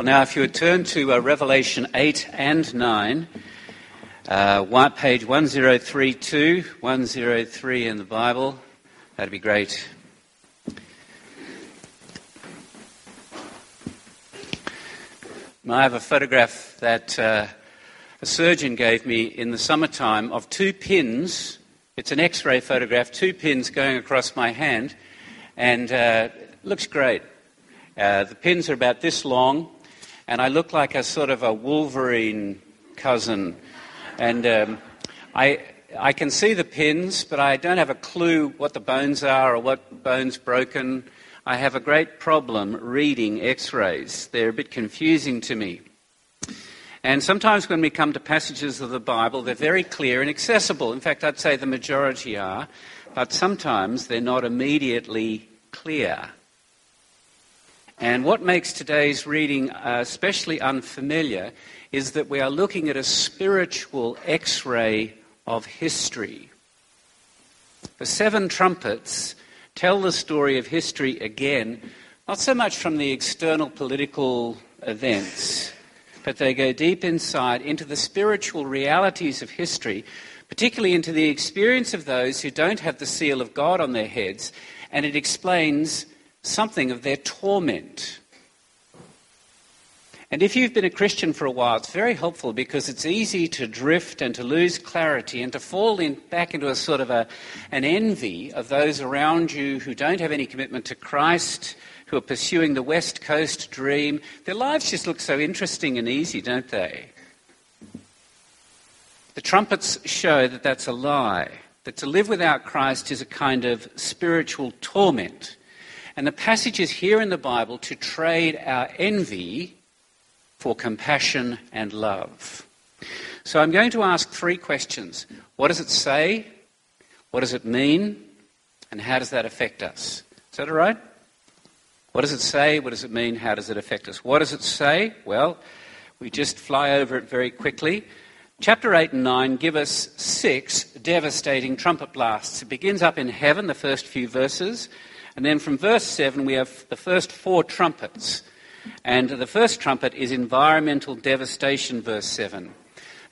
Well, now, if you would turn to uh, Revelation 8 and 9, uh, page 1032, 103 in the Bible, that'd be great. I have a photograph that uh, a surgeon gave me in the summertime of two pins. It's an x ray photograph, two pins going across my hand, and uh, looks great. Uh, the pins are about this long, and I look like a sort of a Wolverine cousin. And um, I, I can see the pins, but I don't have a clue what the bones are or what bone's broken. I have a great problem reading x rays, they're a bit confusing to me. And sometimes when we come to passages of the Bible, they're very clear and accessible. In fact, I'd say the majority are, but sometimes they're not immediately clear. And what makes today's reading uh, especially unfamiliar is that we are looking at a spiritual x ray of history. The seven trumpets tell the story of history again, not so much from the external political events, but they go deep inside into the spiritual realities of history, particularly into the experience of those who don't have the seal of God on their heads, and it explains something of their torment. And if you've been a Christian for a while, it's very helpful because it's easy to drift and to lose clarity and to fall in, back into a sort of a, an envy of those around you who don't have any commitment to Christ, who are pursuing the West Coast dream. Their lives just look so interesting and easy, don't they? The trumpets show that that's a lie, that to live without Christ is a kind of spiritual torment. And the passage is here in the Bible to trade our envy for compassion and love. So I'm going to ask three questions. What does it say? What does it mean? And how does that affect us? Is that all right? What does it say? What does it mean? How does it affect us? What does it say? Well, we just fly over it very quickly. Chapter 8 and 9 give us six devastating trumpet blasts. It begins up in heaven, the first few verses. And then from verse 7, we have the first four trumpets. And the first trumpet is environmental devastation, verse 7.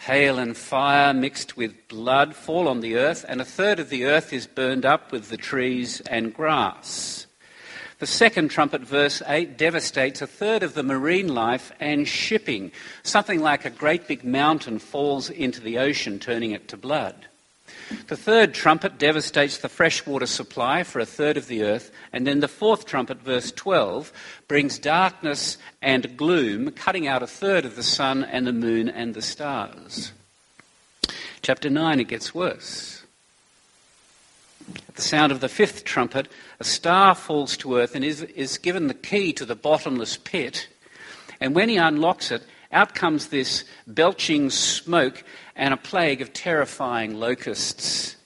Hail and fire mixed with blood fall on the earth, and a third of the earth is burned up with the trees and grass. The second trumpet, verse 8, devastates a third of the marine life and shipping. Something like a great big mountain falls into the ocean, turning it to blood. The third trumpet devastates the freshwater supply for a third of the earth. And then the fourth trumpet, verse 12, brings darkness and gloom, cutting out a third of the sun and the moon and the stars. Chapter 9, it gets worse. At the sound of the fifth trumpet, a star falls to earth and is, is given the key to the bottomless pit. And when he unlocks it, out comes this belching smoke and a plague of terrifying locusts,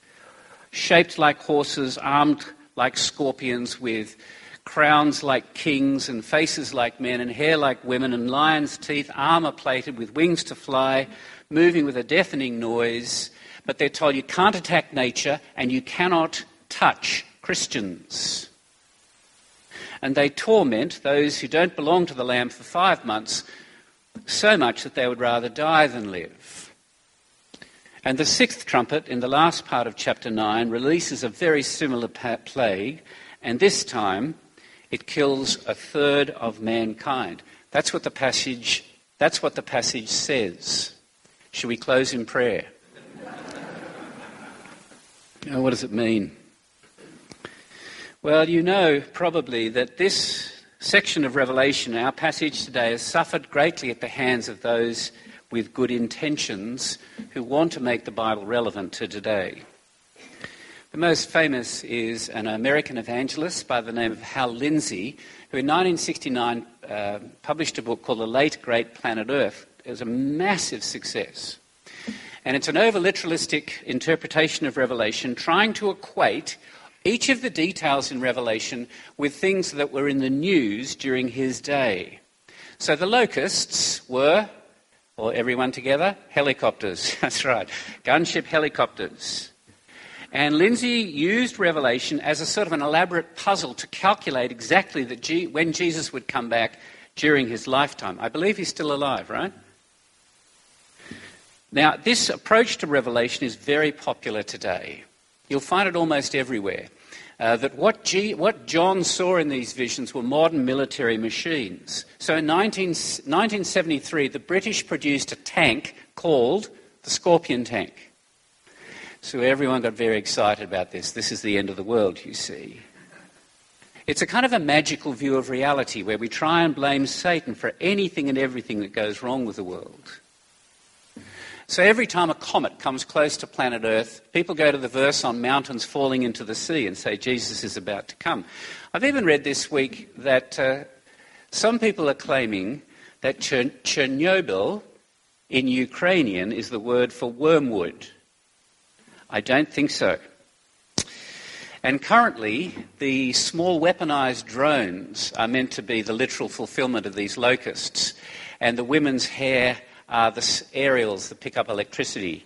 shaped like horses, armed like scorpions, with crowns like kings, and faces like men, and hair like women, and lions' teeth, armor plated with wings to fly, moving with a deafening noise. But they're told you can't attack nature and you cannot touch Christians. And they torment those who don't belong to the Lamb for five months so much that they would rather die than live. And the sixth trumpet, in the last part of chapter 9, releases a very similar plague, and this time it kills a third of mankind. That's what the passage, that's what the passage says. Should we close in prayer? what does it mean? Well, you know probably that this section of Revelation, our passage today, has suffered greatly at the hands of those with good intentions who want to make the Bible relevant to today. The most famous is an American evangelist by the name of Hal Lindsey, who in 1969 uh, published a book called The Late Great Planet Earth. It was a massive success. And it's an over literalistic interpretation of Revelation, trying to equate each of the details in Revelation with things that were in the news during his day. So the locusts were, or everyone together, helicopters. That's right, gunship helicopters. And Lindsey used Revelation as a sort of an elaborate puzzle to calculate exactly G- when Jesus would come back, during his lifetime. I believe he's still alive, right? Now, this approach to revelation is very popular today. You'll find it almost everywhere. Uh, that what, G, what, John saw in these visions were modern military machines. So in 19, 1973, the British produced a tank called the Scorpion tank. So everyone got very excited about this. This is the end of the world, you see. It's a kind of a magical view of reality where we try and blame Satan for anything and everything that goes wrong with the world. So every time a comet comes close to planet Earth, people go to the verse on mountains falling into the sea and say Jesus is about to come. I've even read this week that uh, some people are claiming that Chernobyl in Ukrainian is the word for wormwood. I don't think so. And currently, the small weaponized drones are meant to be the literal fulfillment of these locusts. And the women's hair are the aerials that pick up electricity.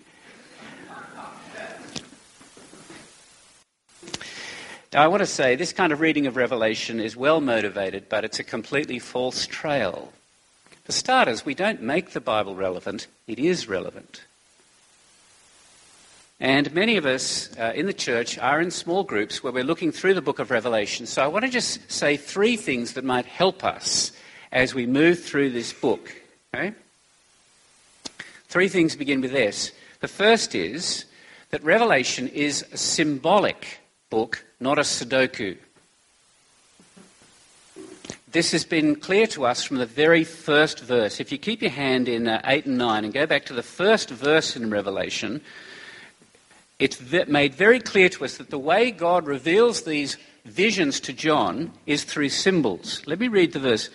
Now, I want to say this kind of reading of Revelation is well motivated, but it's a completely false trail. For starters, we don't make the Bible relevant, it is relevant. And many of us uh, in the church are in small groups where we're looking through the book of Revelation. So I want to just say three things that might help us as we move through this book. Okay? Three things begin with this. The first is that Revelation is a symbolic book, not a Sudoku. This has been clear to us from the very first verse. If you keep your hand in uh, 8 and 9 and go back to the first verse in Revelation, it's made very clear to us that the way God reveals these visions to John is through symbols. Let me read the verse.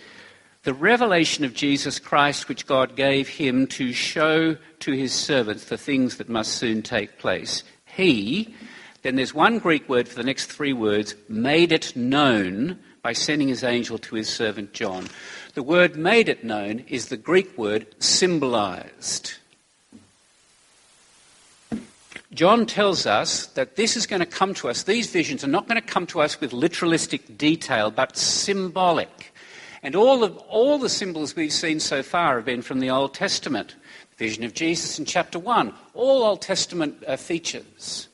The revelation of Jesus Christ, which God gave him to show to his servants the things that must soon take place. He, then there's one Greek word for the next three words, made it known by sending his angel to his servant John. The word made it known is the Greek word symbolized. John tells us that this is going to come to us, these visions are not going to come to us with literalistic detail, but symbolic. And all, of, all the symbols we've seen so far have been from the Old Testament. The vision of Jesus in chapter 1, all Old Testament uh, features.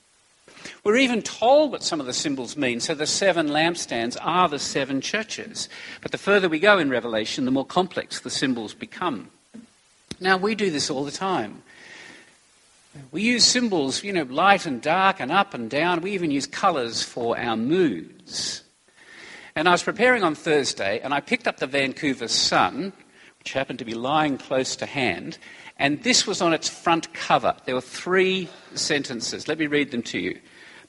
We're even told what some of the symbols mean. So the seven lampstands are the seven churches. But the further we go in Revelation, the more complex the symbols become. Now, we do this all the time. We use symbols, you know, light and dark and up and down. We even use colours for our moods. And I was preparing on Thursday and I picked up the Vancouver Sun, which happened to be lying close to hand, and this was on its front cover. There were three sentences. Let me read them to you.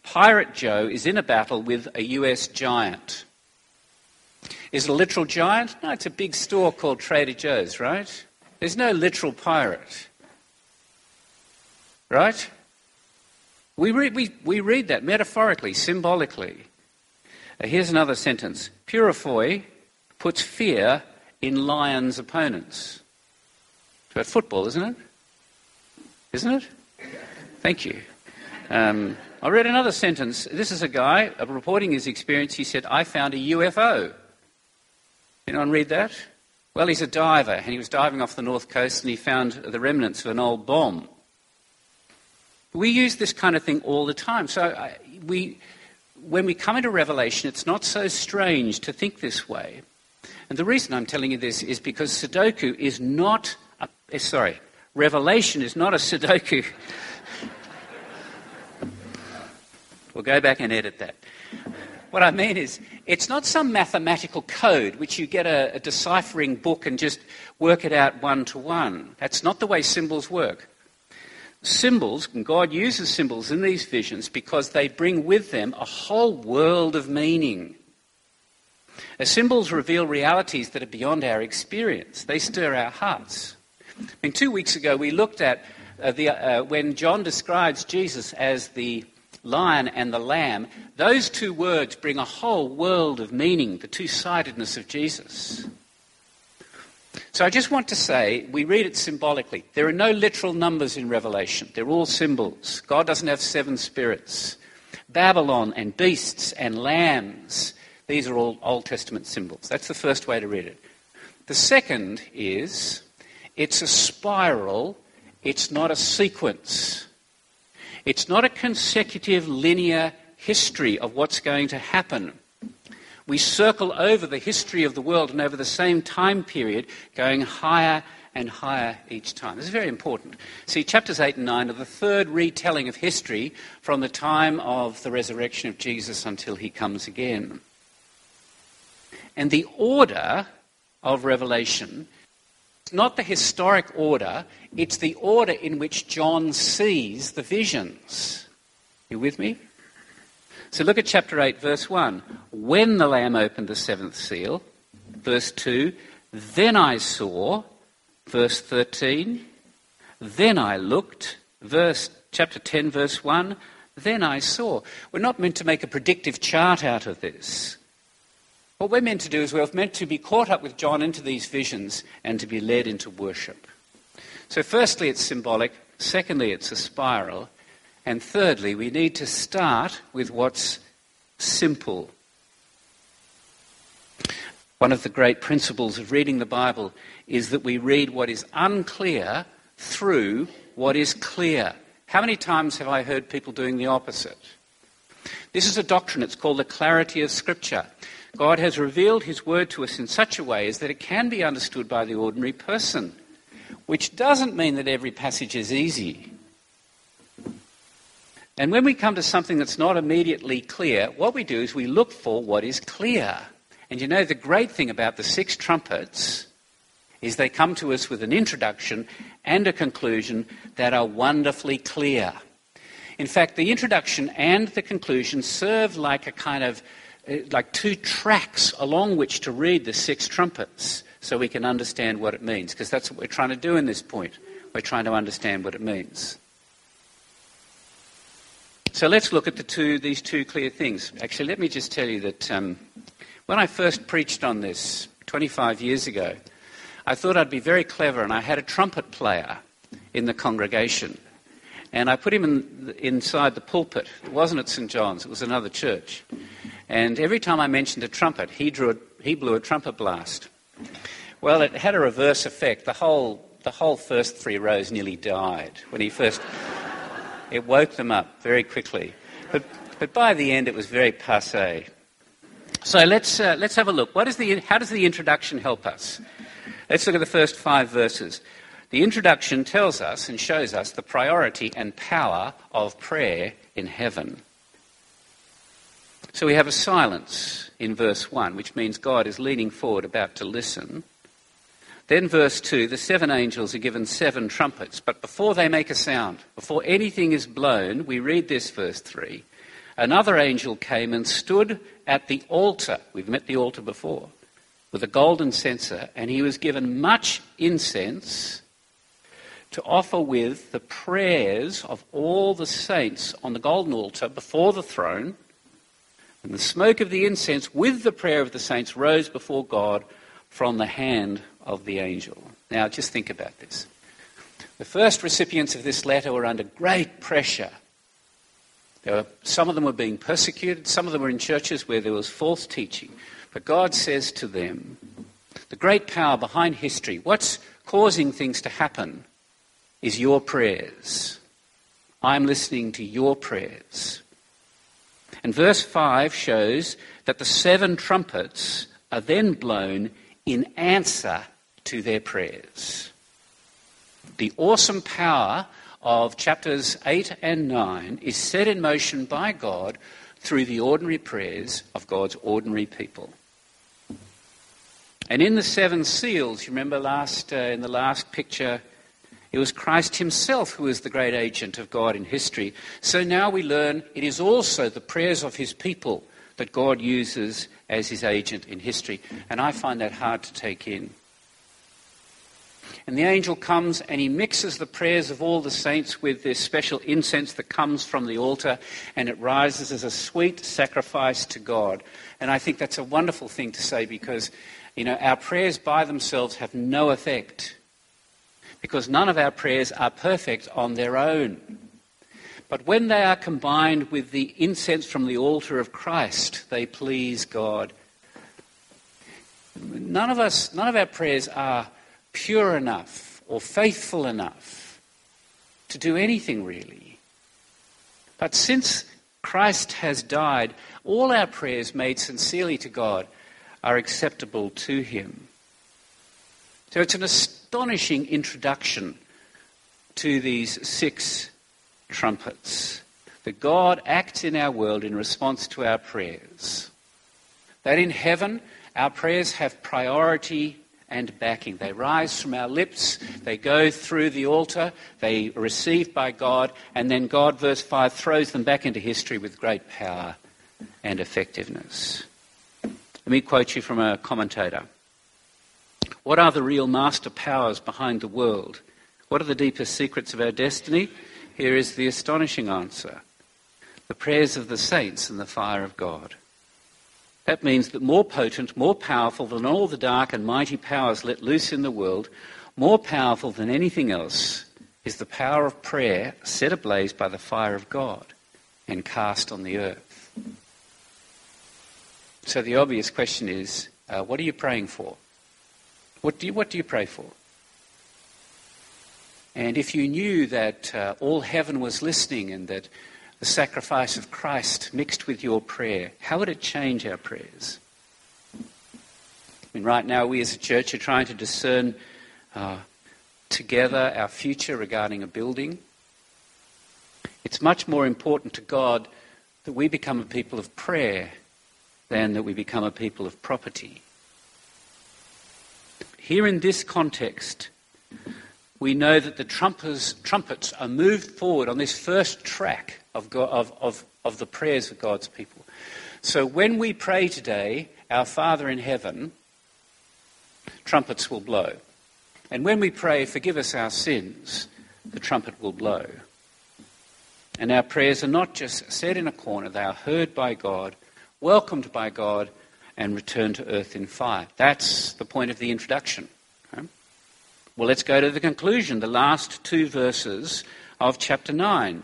Pirate Joe is in a battle with a US giant. Is it a literal giant? No, it's a big store called Trader Joe's, right? There's no literal pirate. Right? We we, we read that metaphorically, symbolically. Here's another sentence Purifoy puts fear in Lions' opponents. It's about football, isn't it? Isn't it? Thank you. Um, I read another sentence. This is a guy uh, reporting his experience. He said, I found a UFO. Anyone read that? Well, he's a diver, and he was diving off the north coast and he found the remnants of an old bomb. We use this kind of thing all the time. So I, we, when we come into Revelation, it's not so strange to think this way. And the reason I'm telling you this is because Sudoku is not, a, eh, sorry, Revelation is not a Sudoku. we'll go back and edit that. What I mean is, it's not some mathematical code which you get a, a deciphering book and just work it out one to one. That's not the way symbols work. Symbols, God uses symbols in these visions because they bring with them a whole world of meaning. As symbols reveal realities that are beyond our experience, they stir our hearts. I mean, two weeks ago we looked at uh, the, uh, when John describes Jesus as the lion and the lamb, those two words bring a whole world of meaning, the two sidedness of Jesus. So I just want to say, we read it symbolically. There are no literal numbers in Revelation, they're all symbols. God doesn't have seven spirits. Babylon and beasts and lambs, these are all Old Testament symbols. That's the first way to read it. The second is it's a spiral, it's not a sequence. It's not a consecutive linear history of what's going to happen. We circle over the history of the world and over the same time period, going higher and higher each time. This is very important. See, chapters 8 and 9 are the third retelling of history from the time of the resurrection of Jesus until he comes again. And the order of Revelation is not the historic order, it's the order in which John sees the visions. You with me? So look at chapter 8, verse 1. When the Lamb opened the seventh seal, verse 2, then I saw verse 13. Then I looked, verse chapter 10, verse 1. Then I saw. We're not meant to make a predictive chart out of this. What we're meant to do is we're meant to be caught up with John into these visions and to be led into worship. So, firstly, it's symbolic. Secondly, it's a spiral. And thirdly, we need to start with what's simple. One of the great principles of reading the Bible is that we read what is unclear through what is clear. How many times have I heard people doing the opposite? This is a doctrine, it's called the clarity of Scripture. God has revealed His Word to us in such a way as that it can be understood by the ordinary person, which doesn't mean that every passage is easy. And when we come to something that's not immediately clear, what we do is we look for what is clear. And you know, the great thing about the six trumpets is they come to us with an introduction and a conclusion that are wonderfully clear. In fact, the introduction and the conclusion serve like a kind of uh, like two tracks along which to read the six trumpets so we can understand what it means, because that's what we're trying to do in this point. We're trying to understand what it means. So let's look at the two, these two clear things. Actually, let me just tell you that um, when I first preached on this 25 years ago, I thought I'd be very clever, and I had a trumpet player in the congregation. And I put him in, inside the pulpit. It wasn't at St. John's, it was another church. And every time I mentioned a trumpet, he, a, he blew a trumpet blast. Well, it had a reverse effect. The whole, the whole first three rows nearly died when he first. It woke them up very quickly. But, but by the end, it was very passe. So let's, uh, let's have a look. What is the, how does the introduction help us? Let's look at the first five verses. The introduction tells us and shows us the priority and power of prayer in heaven. So we have a silence in verse 1, which means God is leaning forward, about to listen. Then, verse 2 the seven angels are given seven trumpets, but before they make a sound, before anything is blown, we read this, verse 3 another angel came and stood at the altar. We've met the altar before. With a golden censer, and he was given much incense to offer with the prayers of all the saints on the golden altar before the throne. And the smoke of the incense with the prayer of the saints rose before God from the hand of the angel. Now, just think about this. The first recipients of this letter were under great pressure were, some of them were being persecuted, some of them were in churches where there was false teaching. But God says to them, the great power behind history, what's causing things to happen, is your prayers. I'm listening to your prayers. And verse 5 shows that the seven trumpets are then blown in answer to their prayers. The awesome power of chapters 8 and 9 is set in motion by God through the ordinary prayers of God's ordinary people. And in the seven seals, you remember last uh, in the last picture, it was Christ himself who is the great agent of God in history. So now we learn it is also the prayers of his people that God uses as his agent in history. And I find that hard to take in. And the angel comes and he mixes the prayers of all the saints with this special incense that comes from the altar, and it rises as a sweet sacrifice to God. And I think that's a wonderful thing to say because, you know, our prayers by themselves have no effect. Because none of our prayers are perfect on their own. But when they are combined with the incense from the altar of Christ, they please God None of us, none of our prayers are pure enough or faithful enough to do anything really. But since Christ has died, all our prayers made sincerely to God are acceptable to Him. So it's an astonishing introduction to these six trumpets. That God acts in our world in response to our prayers. That in heaven, our prayers have priority and backing. They rise from our lips, they go through the altar, they are received by God, and then God, verse 5, throws them back into history with great power and effectiveness. Let me quote you from a commentator. What are the real master powers behind the world? What are the deepest secrets of our destiny? Here is the astonishing answer the prayers of the saints and the fire of God. That means that more potent, more powerful than all the dark and mighty powers let loose in the world, more powerful than anything else, is the power of prayer set ablaze by the fire of God and cast on the earth. So the obvious question is uh, what are you praying for? What do you, what do you pray for? And if you knew that uh, all heaven was listening and that the sacrifice of Christ mixed with your prayer, how would it change our prayers? I mean, right now, we as a church are trying to discern uh, together our future regarding a building. It's much more important to God that we become a people of prayer than that we become a people of property. Here in this context, we know that the trumpets, trumpets are moved forward on this first track of, God, of, of, of the prayers of God's people. So when we pray today, Our Father in heaven, trumpets will blow. And when we pray, Forgive us our sins, the trumpet will blow. And our prayers are not just said in a corner, they are heard by God, welcomed by God, and returned to earth in fire. That's the point of the introduction. Well, let's go to the conclusion, the last two verses of chapter 9.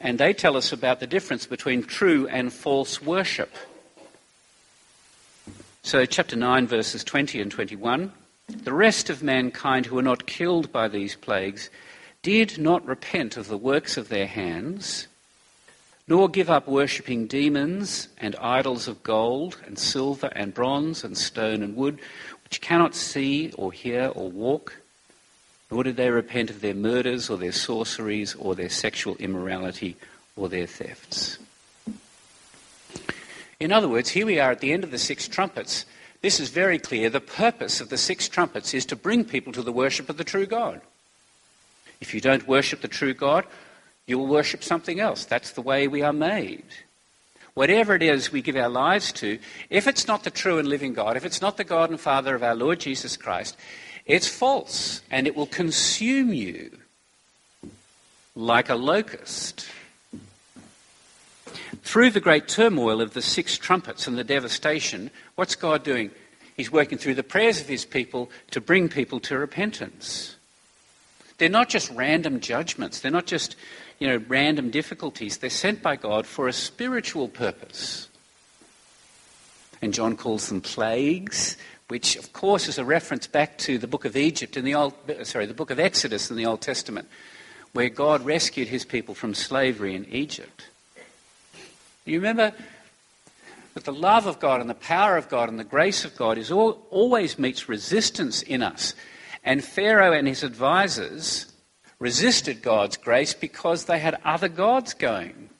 And they tell us about the difference between true and false worship. So, chapter 9, verses 20 and 21. The rest of mankind who were not killed by these plagues did not repent of the works of their hands nor give up worshipping demons and idols of gold and silver and bronze and stone and wood, which cannot see or hear or walk, nor did they repent of their murders or their sorceries or their sexual immorality or their thefts. In other words, here we are at the end of the six trumpets. This is very clear. The purpose of the six trumpets is to bring people to the worship of the true God. If you don't worship the true God, you will worship something else. That's the way we are made. Whatever it is we give our lives to, if it's not the true and living God, if it's not the God and Father of our Lord Jesus Christ, it's false and it will consume you like a locust. Through the great turmoil of the six trumpets and the devastation, what's God doing? He's working through the prayers of his people to bring people to repentance. They're not just random judgments. They're not just you know, random difficulties. They're sent by God for a spiritual purpose. And John calls them plagues, which of course is a reference back to the book of Egypt in the old sorry, the book of Exodus in the Old Testament, where God rescued his people from slavery in Egypt. You remember that the love of God and the power of God and the grace of God is all, always meets resistance in us. And Pharaoh and his advisors resisted God's grace because they had other gods going.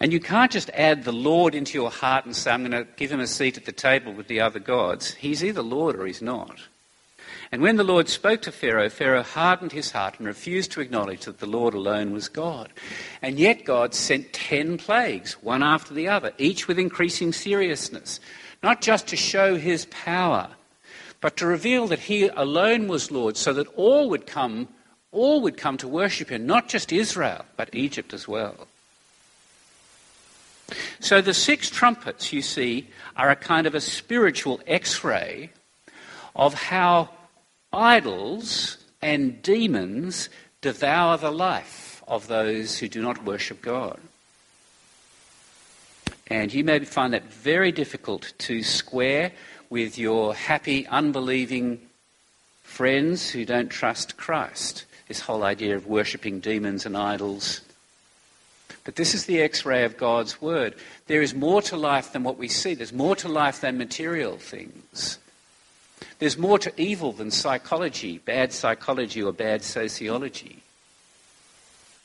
And you can't just add the Lord into your heart and say, I'm going to give him a seat at the table with the other gods. He's either Lord or he's not. And when the Lord spoke to Pharaoh, Pharaoh hardened his heart and refused to acknowledge that the Lord alone was God. And yet God sent ten plagues, one after the other, each with increasing seriousness, not just to show his power, but to reveal that he alone was Lord so that all would come, all would come to worship him, not just Israel, but Egypt as well. So the six trumpets, you see, are a kind of a spiritual x ray of how idols and demons devour the life of those who do not worship God. And you may find that very difficult to square with your happy, unbelieving friends who don't trust Christ. This whole idea of worshipping demons and idols. But this is the x ray of God's Word. There is more to life than what we see, there's more to life than material things. There's more to evil than psychology, bad psychology or bad sociology.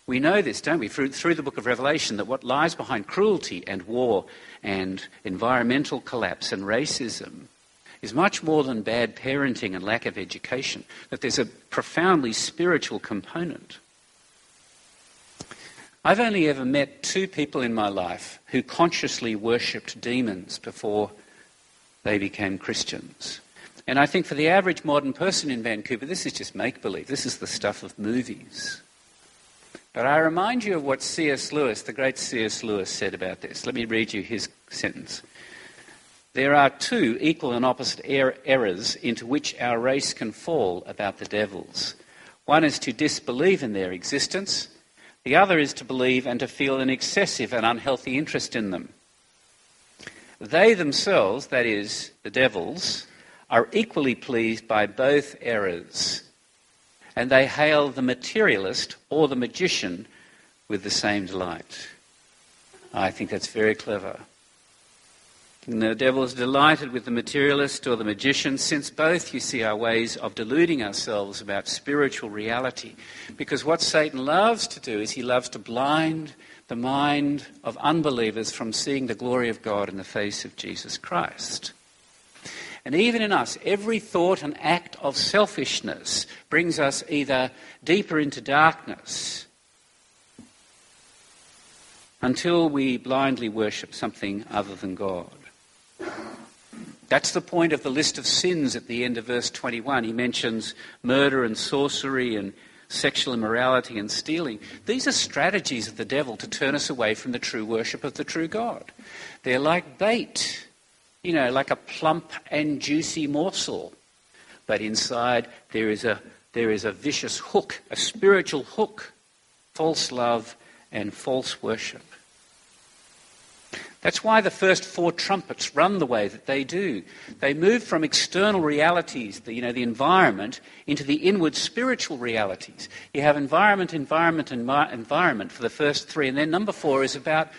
We know this, don't we, through, through, the book of Revelation, that what lies behind cruelty and war and environmental collapse and racism is much more than bad parenting and lack of education, that there's a profoundly spiritual component. I've only ever met two people in my life who consciously worshipped demons before they became Christians. And I think for the average modern person in Vancouver, this is just make believe. This is the stuff of movies. But I remind you of what C.S. Lewis, the great C.S. Lewis, said about this. Let me read you his sentence. There are two equal and opposite er- errors into which our race can fall about the devils. One is to disbelieve in their existence, the other is to believe and to feel an excessive and unhealthy interest in them. They themselves, that is, the devils, are equally pleased by both errors and they hail the materialist or the magician with the same delight. I think that's very clever. And the devil is delighted with the materialist or the magician, since both, you see, are ways of deluding ourselves about spiritual reality. Because what Satan loves to do is he loves to blind the mind of unbelievers from seeing the glory of God in the face of Jesus Christ. And even in us, every thought and act of selfishness brings us either deeper into darkness until we blindly worship something other than God. That's the point of the list of sins at the end of verse 21. He mentions murder and sorcery and sexual immorality and stealing. These are strategies of the devil to turn us away from the true worship of the true God. They're like bait you know, like a plump and juicy morsel. But inside there is a, there is a vicious hook, a spiritual hook, false love and false worship. That's why the first four trumpets run the way that they do. They move from external realities, the, you know, the environment, into the inward spiritual realities. You have environment, environment, and environment for the first three, and then number four is about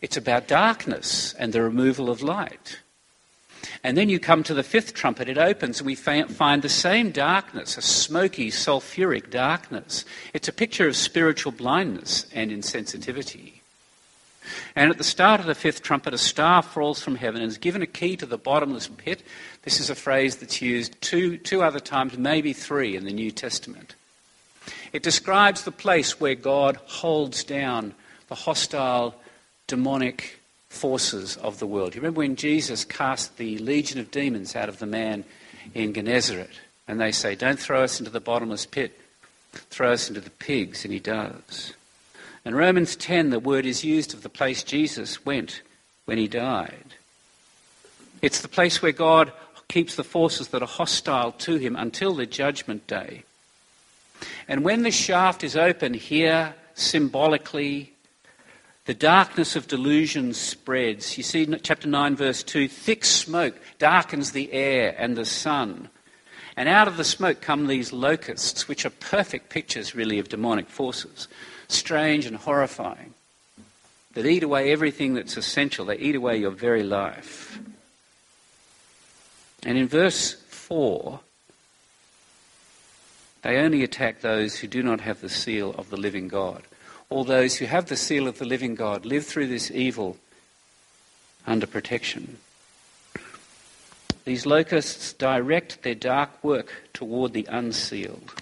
it's about darkness and the removal of light. And then you come to the fifth trumpet, it opens, and we find the same darkness, a smoky, sulfuric darkness. It's a picture of spiritual blindness and insensitivity. And at the start of the fifth trumpet, a star falls from heaven and is given a key to the bottomless pit. This is a phrase that's used two, two other times, maybe three, in the New Testament. It describes the place where God holds down the hostile, demonic, forces of the world. You remember when Jesus cast the legion of demons out of the man in Gennesaret? And they say, Don't throw us into the bottomless pit, throw us into the pigs. And he does. In Romans 10, the word is used of the place Jesus went when he died. It's the place where God keeps the forces that are hostile to him until the judgment day. And when the shaft is open here, symbolically, the darkness of delusion spreads. You see, chapter 9, verse 2 thick smoke darkens the air and the sun. And out of the smoke come these locusts, which are perfect pictures, really, of demonic forces. Strange and horrifying. That eat away everything that's essential, they eat away your very life. And in verse 4, they only attack those who do not have the seal of the living God all those who have the seal of the living God live through this evil under protection. These locusts direct their dark work toward the unsealed.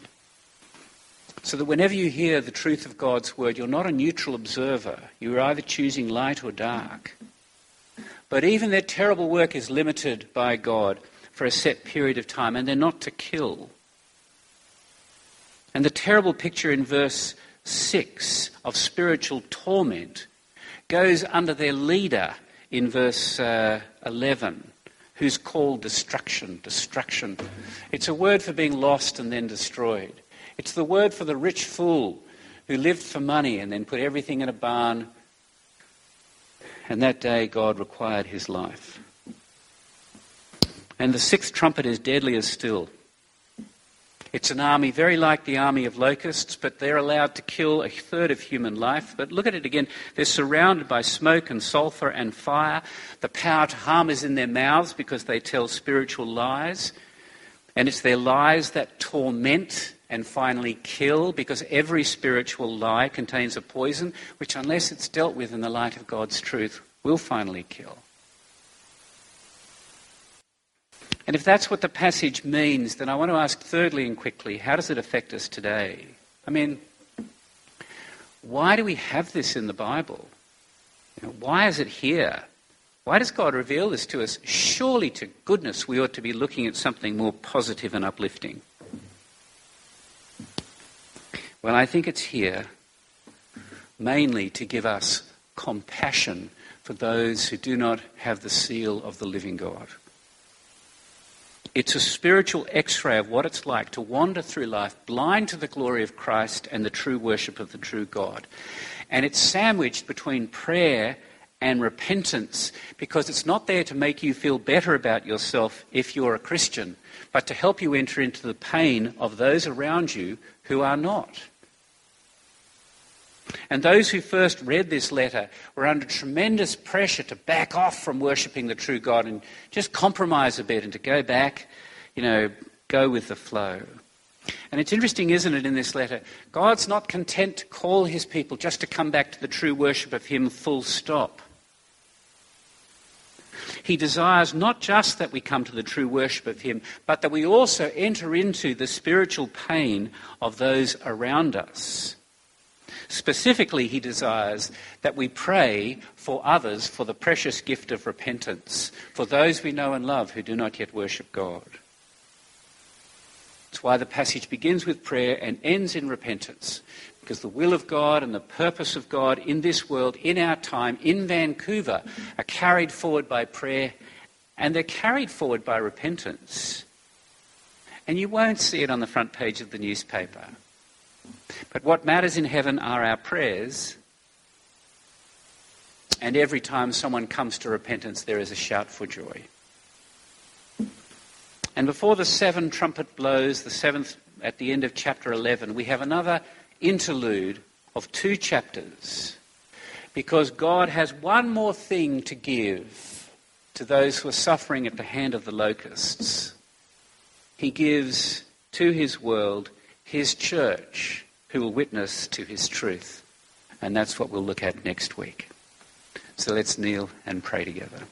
So that whenever you hear the truth of God's word, you're not a neutral observer. You're either choosing light or dark. But even their terrible work is limited by God for a set period of time, and they're not to kill. And the terrible picture in verse 6 of spiritual torment goes under their leader in verse uh, 11, who's called destruction. Destruction. It's a word for being lost and then destroyed. It's the word for the rich fool who lived for money and then put everything in a barn And that day God required his life. And the sixth trumpet is deadlier still. It's an army very like the army of locusts, but they're allowed to kill a third of human life. But look at it again. They're surrounded by smoke and sulfur and fire. The power to harm is in their mouths because they tell spiritual lies. And it's their lies that torment and finally kill because every spiritual lie contains a poison which, unless it's dealt with in the light of God's truth, will finally kill. And if that's what the passage means, then I want to ask thirdly and quickly how does it affect us today? I mean, why do we have this in the Bible? You know, why is it here? Why does God reveal this to us? Surely, to goodness, we ought to be looking at something more positive and uplifting. Well, I think it's here mainly to give us compassion for those who do not have the seal of the living God. It's a spiritual x ray of what it's like to wander through life blind to the glory of Christ and the true worship of the true God. And it's sandwiched between prayer and repentance because it's not there to make you feel better about yourself if you're a Christian, but to help you enter into the pain of those around you who are not. And those who first read this letter were under tremendous pressure to back off from worshipping the true God and just compromise a bit and to go back, you know, go with the flow. And it's interesting, isn't it, in this letter? God's not content to call his people just to come back to the true worship of him full stop. He desires not just that we come to the true worship of him, but that we also enter into the spiritual pain of those around us. Specifically, he desires that we pray for others for the precious gift of repentance, for those we know and love who do not yet worship God. That's why the passage begins with prayer and ends in repentance, because the will of God and the purpose of God in this world, in our time, in Vancouver, are carried forward by prayer and they're carried forward by repentance. And you won't see it on the front page of the newspaper. But what matters in heaven are our prayers. And every time someone comes to repentance, there is a shout for joy. And before the seven trumpet blows, the seventh at the end of chapter 11, we have another interlude of two chapters. Because God has one more thing to give to those who are suffering at the hand of the locusts. He gives to his world his church who will witness to his truth. And that's what we'll look at next week. So let's kneel and pray together.